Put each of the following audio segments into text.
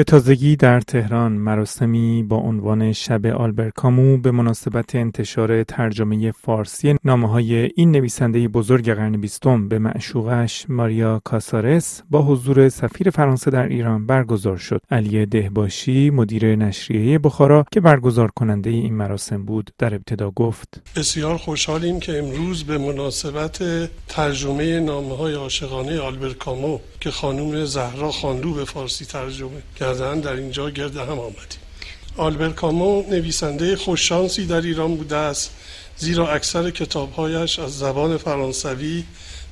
به تازگی در تهران مراسمی با عنوان شب آلبر کامو به مناسبت انتشار ترجمه فارسی نامه های این نویسنده بزرگ قرن بیستم به معشوقش ماریا کاسارس با حضور سفیر فرانسه در ایران برگزار شد. علی دهباشی مدیر نشریه بخارا که برگزار کننده این مراسم بود در ابتدا گفت بسیار خوشحالیم که امروز به مناسبت ترجمه نامه های عاشقانه آلبر کامو که خانم زهرا خانلو به فارسی ترجمه کردن در اینجا گرد هم آمدیم آلبر کامو نویسنده خوششانسی در ایران بوده است. زیرا اکثر کتابهایش از زبان فرانسوی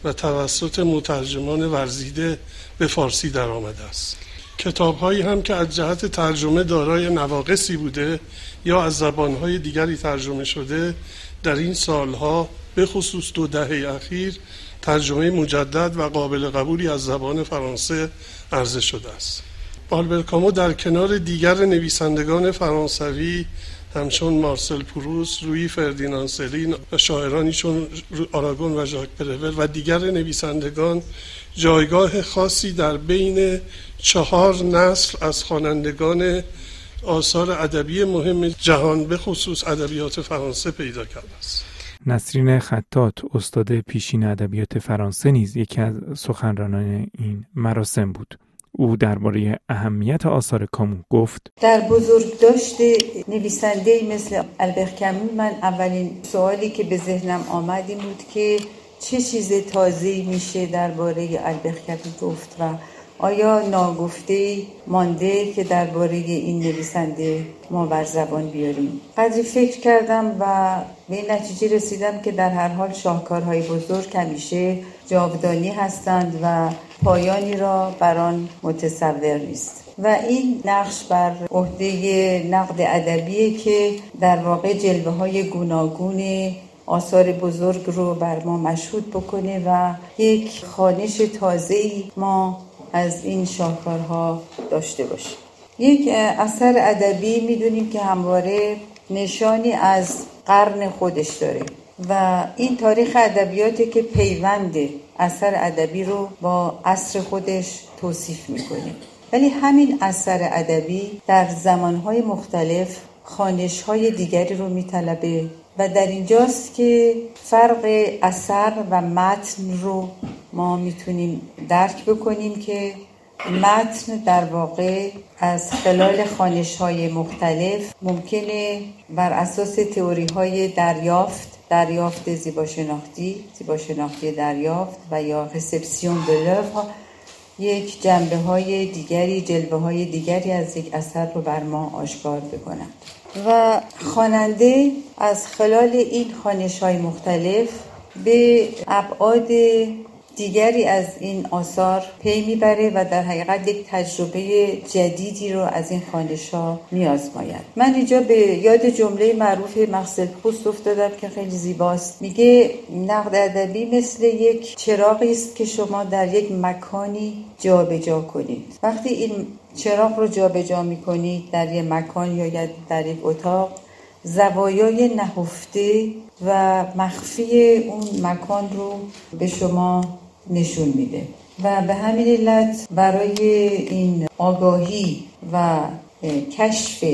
و توسط مترجمان ورزیده به فارسی در آمده است. کتابهایی هم که از جهت ترجمه دارای نواقصی بوده یا از زبانهای دیگری ترجمه شده در این سالها به خصوص دو دهه اخیر ترجمه مجدد و قابل قبولی از زبان فرانسه عرضه شده است. آلبر کامو در کنار دیگر نویسندگان فرانسوی همچون مارسل پروس، روی فردینان سلین و شاعرانی چون آراگون و ژاک پرور و دیگر نویسندگان جایگاه خاصی در بین چهار نسل از خوانندگان آثار ادبی مهم جهان به خصوص ادبیات فرانسه پیدا کرده است. نسرین خطات استاد پیشین ادبیات فرانسه نیز یکی از سخنرانان این مراسم بود. او درباره اهمیت آثار کامو گفت. در بزرگ داشته نویسنده مثل البر کامو من اولین سوالی که به ذهنم آمد این بود که چه چیز تازه میشه درباره البر کامو گفت و آیا ناگفته مانده که درباره این نویسنده ما بر زبان بیاریم؟ قدری فکر کردم و به این نتیجه رسیدم که در هر حال شاهکارهای بزرگ همیشه جاودانی هستند و پایانی را بر آن متصور نیست. و این نقش بر عهده نقد ادبیه که در واقع جلوه های گوناگون آثار بزرگ رو بر ما مشهود بکنه و یک خانش تازه ما از این شاهکارها داشته باشیم یک اثر ادبی می‌دونیم که همواره نشانی از قرن خودش داره و این تاریخ ادبیاتی که پیوند اثر ادبی رو با عصر خودش توصیف می‌کنه ولی همین اثر ادبی در زمانهای مختلف خانشهای دیگری رو میطلبه و در اینجاست که فرق اثر و متن رو ما می‌تونیم درک بکنیم که متن در واقع از خلال خانش های مختلف ممکنه بر اساس تئوری های دریافت دریافت زیباشناختی زیباشناختی دریافت و یا رسپسیون به یک جنبه های دیگری جلوه های دیگری از یک اثر رو بر ما آشکار بکنند. و خواننده از خلال این خانش های مختلف به ابعاد دیگری از این آثار پی می‌بره و در حقیقت یک تجربه جدیدی رو از این خانش ها میازماید من اینجا به یاد جمله معروف مقصد پوست افتادم که خیلی زیباست. میگه نقد ادبی مثل یک چراغی است که شما در یک مکانی جابجا جا کنید. وقتی این چراغ رو جابجا جا می‌کنید در یک مکان یا در یک اتاق زوایای نهفته و مخفی اون مکان رو به شما نشون میده. و به همین علت برای این آگاهی و کشف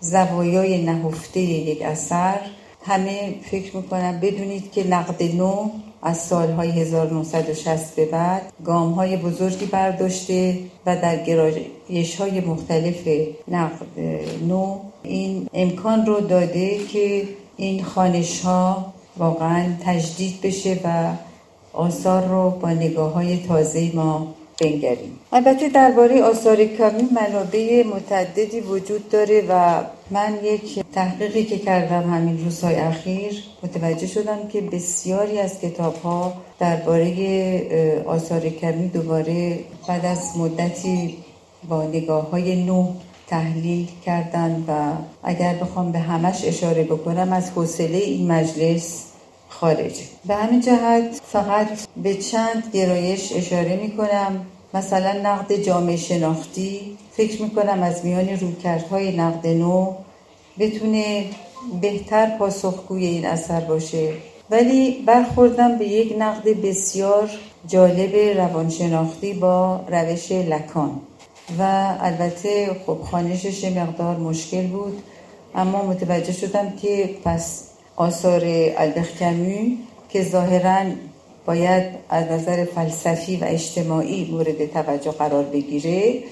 زوایای نهفته یک اثر همه فکر می‌کنم بدونید که نقد نو از سالهای 1960 به بعد گام های بزرگی برداشته و در گرایش های مختلف نقد نو این امکان رو داده که این خانش ها واقعا تجدید بشه و آثار رو با نگاه های تازه ما بنگریم. البته درباره آثار کامی منابع متعددی وجود داره و من یک تحقیقی که کردم همین روزهای اخیر متوجه شدم که بسیاری از کتاب ها درباره آثار کمی دوباره بعد از مدتی با نگاه های نو تحلیل کردن و اگر بخوام به همش اشاره بکنم از حوصله این مجلس خارجه به همین جهت فقط به چند گرایش اشاره می کنم مثلا نقد جامعه شناختی فکر می کنم از میان رویکردهای نقد نو بتونه بهتر پاسخگوی این اثر باشه. ولی برخوردم به یک نقد بسیار جالب روانشناختی با روش لکان. و البته خب خانشش مقدار مشکل بود اما متوجه شدم که پس آثار البخ که ظاهرا باید از نظر فلسفی و اجتماعی مورد توجه قرار بگیره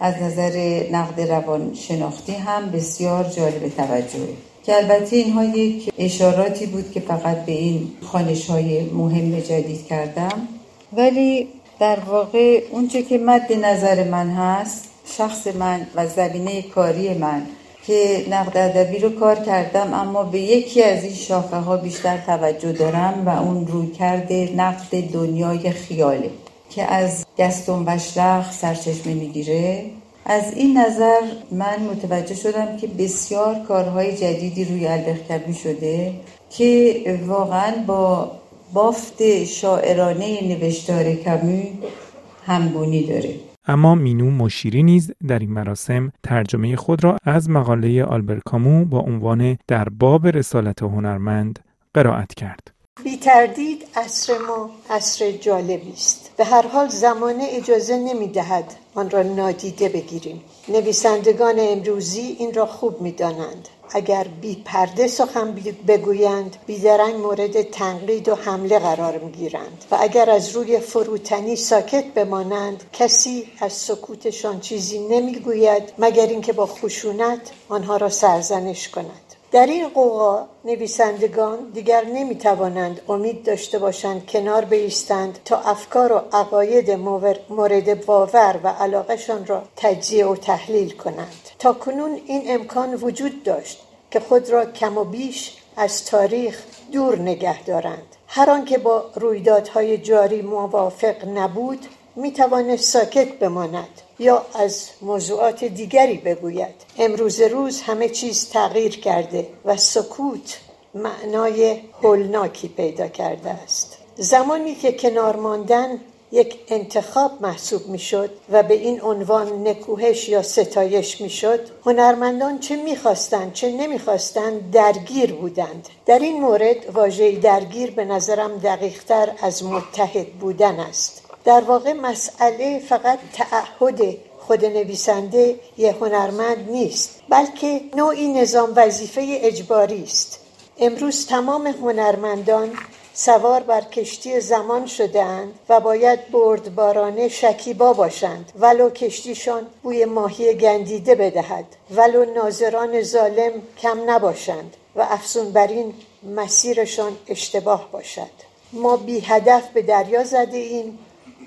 از نظر نقد روان شناختی هم بسیار جالب توجهه. که البته اینها یک اشاراتی بود که فقط به این خانش های مهم جدید کردم. ولی در واقع اونچه که مد نظر من هست شخص من و زمینه کاری من که نقد ادبی رو کار کردم اما به یکی از این شاخه ها بیشتر توجه دارم و اون روی کرده نقد دنیای خیاله که از گستون بشلخ سرچشمه می‌گیره. از این نظر من متوجه شدم که بسیار کارهای جدیدی روی البخ شده که واقعا با بافت شاعرانه نوشتار کمی همگونی داره. اما مینو مشیری نیز در این مراسم ترجمه خود را از مقاله آلبر کامو با عنوان در باب رسالت هنرمند قرائت کرد. بی تردید عصر ما عصر جالبی است به هر حال زمانه اجازه نمی دهد آن را نادیده بگیریم. نویسندگان امروزی این را خوب می دانند اگر بی پرده سخن بگویند بیدرنگ مورد تنقید و حمله قرار می گیرند و اگر از روی فروتنی ساکت بمانند کسی از سکوتشان چیزی نمی‌گوید مگر اینکه با خشونت آنها را سرزنش کند. در این قوقا نویسندگان دیگر نمی توانند امید داشته باشند کنار بیستند تا افکار و عقاید مورد باور و علاقهشان را تجزیه و تحلیل کنند. تا کنون این امکان وجود داشت که خود را کم و بیش از تاریخ دور نگه دارند. هر آنکه با رویدادهای جاری موافق نبود می توانست ساکت بماند یا از موضوعات دیگری بگوید. امروز روز همه چیز تغییر کرده و سکوت معنای هولناکی پیدا کرده است. زمانی که کنار ماندن یک انتخاب محسوب می‌شد و به این عنوان نکوهش یا ستایش می‌شد هنرمندان چه می‌خواستند چه نمی‌خواستند درگیر بودند. در این مورد واژه درگیر به نظرم دقیقتر از متحد بودن است. در واقع مسئله فقط تعهد خود نویسنده یه هنرمند نیست بلکه نوعی نظام وظیفه اجباری است. امروز تمام هنرمندان سوار بر کشتی زمان شدهاند و باید بردبارانه شکیبا باشند ولو کشتیشان بوی ماهی گندیده بدهد ولو ناظران ظالم کم نباشند و افزون بر این مسیرشان اشتباه باشد. ما بی هدف به دریا زده ایم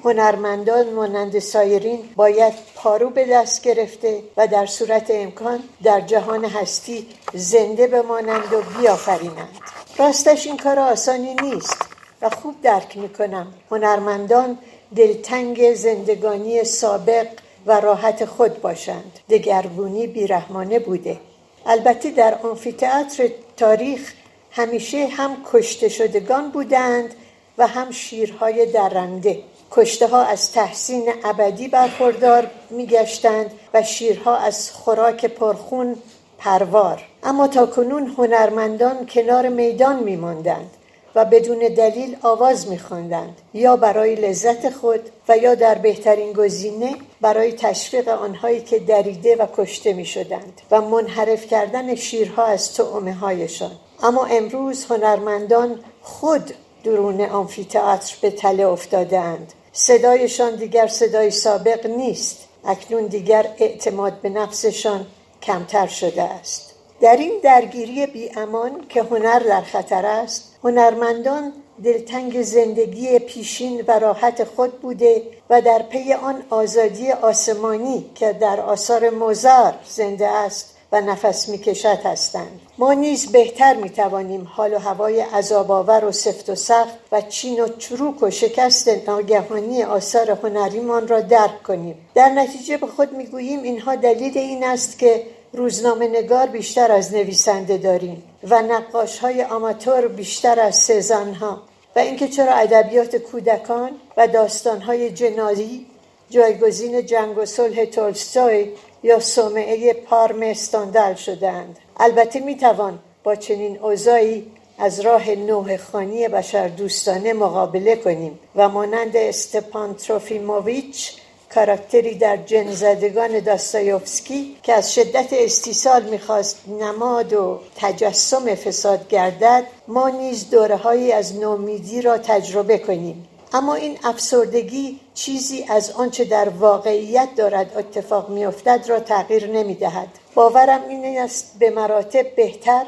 هنرمندان مانند سایرین باید پارو به دست گرفته و در صورت امکان در جهان هستی زنده بمانند و بیافرینند. راستش این کار آسانی نیست و خوب درک می‌کنم. هنرمندان دلتنگ زندگانی سابق و راحت خود باشند. دگرگونی بیرحمانه بوده. البته در آنفیتئاتر تاریخ همیشه هم کشته شدگان بودند و هم شیرهای درنده. کشته ها از تحسین ابدی برخوردار میگشتند و شیرها از خوراک پرخون پروار. اما تا کنون هنرمندان کنار میدان میماندند و بدون دلیل آواز میخواندند یا برای لذت خود و یا در بهترین گزینه برای تشویق آنهایی که دریده و کشته می‌شدند و منحرف کردن شیرها از تعمه هایشان اما امروز هنرمندان خود درون آمفیتئاتر به تله افتادهاند صدایشان دیگر صدای سابق نیست. اکنون دیگر اعتماد به نفسشان کمتر شده است. در این درگیری بی امان که هنر در خطر است هنرمندان دلتنگ زندگی پیشین و راحت خود بوده و در پی آن آزادی آسمانی که در آثار موزار زنده است و نفس می‌کشد هستند. ما نیز بهتر می‌توانیم حال و هوای عذابآور و سفت و سخت و چین و چروک و شکست ناگهانی آثار هنریمان را درک کنیم. در نتیجه به خود می‌گوییم اینها دلیل این است که روزنامه نگار بیشتر از نویسنده داریم و نقاش های آماتور بیشتر از سزن ها و اینکه چرا ادبیات کودکان و داستان های جنازی جایگزین جنگ و صلح تولستوی یا سومعه پارم استاندل شدند. البته می‌توان با چنین اوضاعی از راه نوه خانی بشر دوستانه مقابله کنیم و مانند استپان تروفیموویچ کاراکتری در جن زدگان داستایوفسکی که از شدت استیصال می‌خواست نماد و تجسم فساد گردد ما نیز دوره هایی از نومیدی را تجربه کنیم. اما این افسردگی چیزی از آنچه در واقعیت دارد اتفاق میافتد را تغییر نمی‌دهد. باورم این است به مراتب بهتر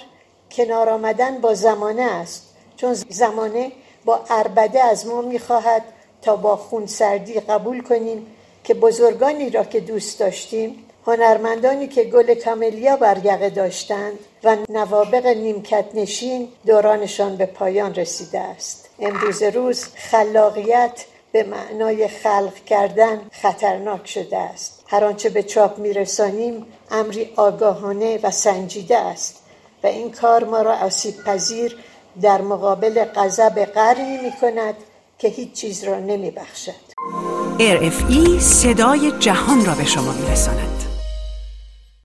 کنار آمدن با زمانه است چون زمانه با اربده از ما می‌خواهد تا با خونسردی قبول کنیم که بزرگانی را که دوست داشتیم هنرمندانی که گل کاملیا بر داشتند و نوابق نیمکت نشین دورانشان به پایان رسیده است. امروز روز خلاقیت به معنای خلق کردن خطرناک شده است هر آنچه به چاپ میرسانیم امری آگاهانه و سنجیده است و این کار ما را آسیب پذیر در مقابل غضب قرنی می کند که هیچ چیز را نمی بخشد RFI صدای جهان را به شما می رساند.